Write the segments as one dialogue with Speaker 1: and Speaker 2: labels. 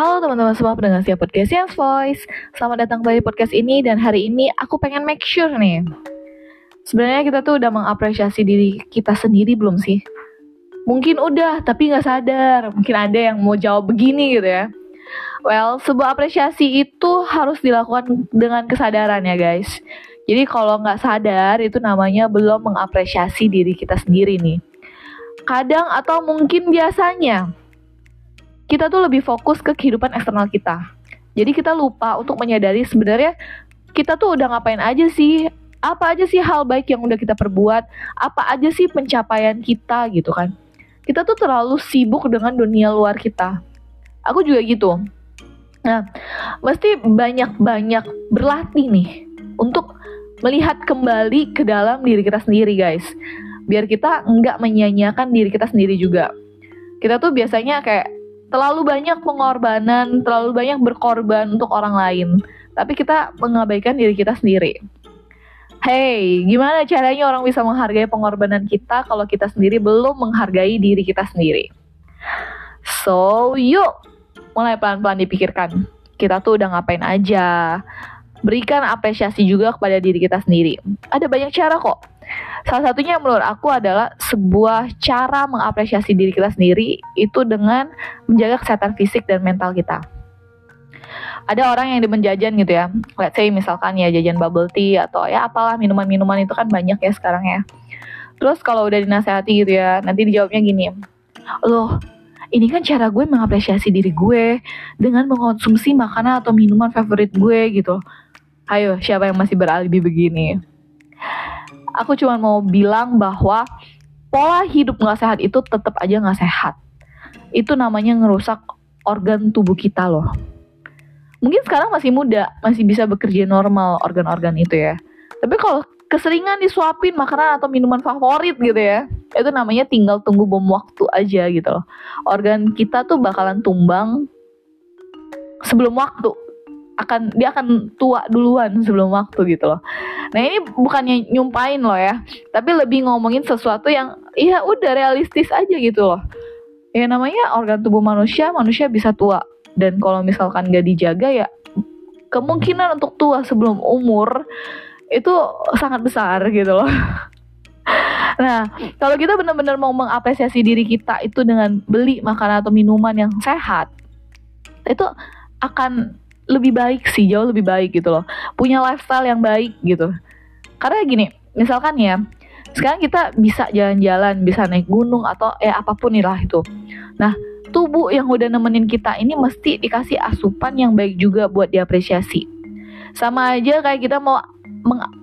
Speaker 1: Halo teman-teman semua pendengar siap podcast Yang Voice. Selamat datang kembali podcast ini Dan hari ini aku pengen make sure nih. Sebenarnya kita tuh udah mengapresiasi diri kita sendiri belum sih? Mungkin udah, tapi nggak sadar. Mungkin ada yang mau jawab begini gitu ya. Well, sebuah apresiasi itu harus dilakukan dengan kesadaran ya guys. Jadi kalau nggak sadar itu namanya belum mengapresiasi diri kita sendiri nih. Kadang atau mungkin biasanya kita tuh lebih fokus ke kehidupan eksternal kita. Jadi kita lupa untuk menyadari sebenarnya kita tuh udah ngapain aja sih, apa aja sih hal baik yang udah kita perbuat, apa aja sih pencapaian kita gitu kan. Kita tuh terlalu sibuk dengan dunia luar kita. Aku juga gitu. Nah, mesti banyak-banyak berlatih nih untuk melihat kembali ke dalam diri kita sendiri guys. Biar kita nggak menyanyiakan diri kita sendiri juga. Kita tuh biasanya kayak terlalu banyak pengorbanan, terlalu banyak berkorban untuk orang lain, tapi kita mengabaikan diri kita sendiri. Hey, gimana caranya orang bisa menghargai pengorbanan kita kalau kita sendiri belum menghargai diri kita sendiri? So, yuk mulai pelan-pelan dipikirkan. Kita tuh udah ngapain aja. Berikan apresiasi juga kepada diri kita sendiri. Ada banyak cara kok Salah satunya menurut aku adalah sebuah cara mengapresiasi diri kita sendiri itu dengan menjaga kesehatan fisik dan mental kita. Ada orang yang dimenjajan gitu ya, let's say misalkan ya jajan bubble tea atau ya apalah minuman-minuman itu kan banyak ya sekarang ya. Terus kalau udah dinasehati gitu ya, nanti dijawabnya gini, loh ini kan cara gue mengapresiasi diri gue dengan mengonsumsi makanan atau minuman favorit gue gitu. Ayo, siapa yang masih beralibi begini? Aku cuma mau bilang bahwa pola hidup nggak sehat itu tetap aja nggak sehat. Itu namanya ngerusak organ tubuh kita loh. Mungkin sekarang masih muda, masih bisa bekerja normal organ-organ itu ya. Tapi kalau keseringan disuapin makanan atau minuman favorit gitu ya, itu namanya tinggal tunggu bom waktu aja gitu loh. Organ kita tuh bakalan tumbang sebelum waktu akan dia akan tua duluan sebelum waktu gitu loh. Nah ini bukannya nyumpain loh ya, tapi lebih ngomongin sesuatu yang ya udah realistis aja gitu loh. Ya namanya organ tubuh manusia, manusia bisa tua dan kalau misalkan gak dijaga ya kemungkinan untuk tua sebelum umur itu sangat besar gitu loh. Nah, kalau kita benar-benar mau mengapresiasi diri kita itu dengan beli makanan atau minuman yang sehat, itu akan lebih baik sih jauh lebih baik gitu loh. Punya lifestyle yang baik gitu. Karena gini misalkan ya sekarang kita bisa jalan-jalan bisa naik gunung atau eh apa pun lah itu. Nah tubuh yang udah nemenin kita ini mesti dikasih asupan yang baik juga buat diapresiasi. Sama aja kayak kita mau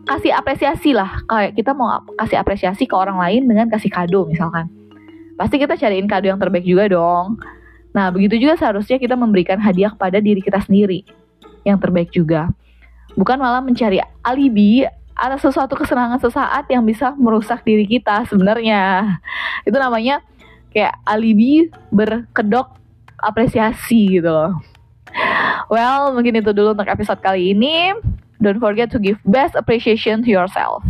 Speaker 1: kasih apresiasi lah. Kayak kita mau kasih apresiasi ke orang lain dengan kasih kado misalkan. Pasti kita cariin kado yang terbaik juga dong Nah, begitu juga seharusnya kita memberikan hadiah kepada diri kita sendiri yang terbaik juga. Bukan malah mencari alibi atas sesuatu kesenangan sesaat yang bisa merusak diri kita sebenarnya. Itu namanya kayak alibi berkedok apresiasi gitu loh. Well, mungkin itu dulu untuk episode kali ini. Don't forget to give best appreciation to yourself.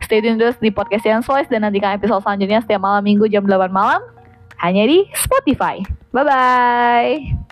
Speaker 1: Stay tuned terus di podcast yang Voice dan nantikan episode selanjutnya setiap malam minggu jam 8 malam hanya di Spotify. Bye bye.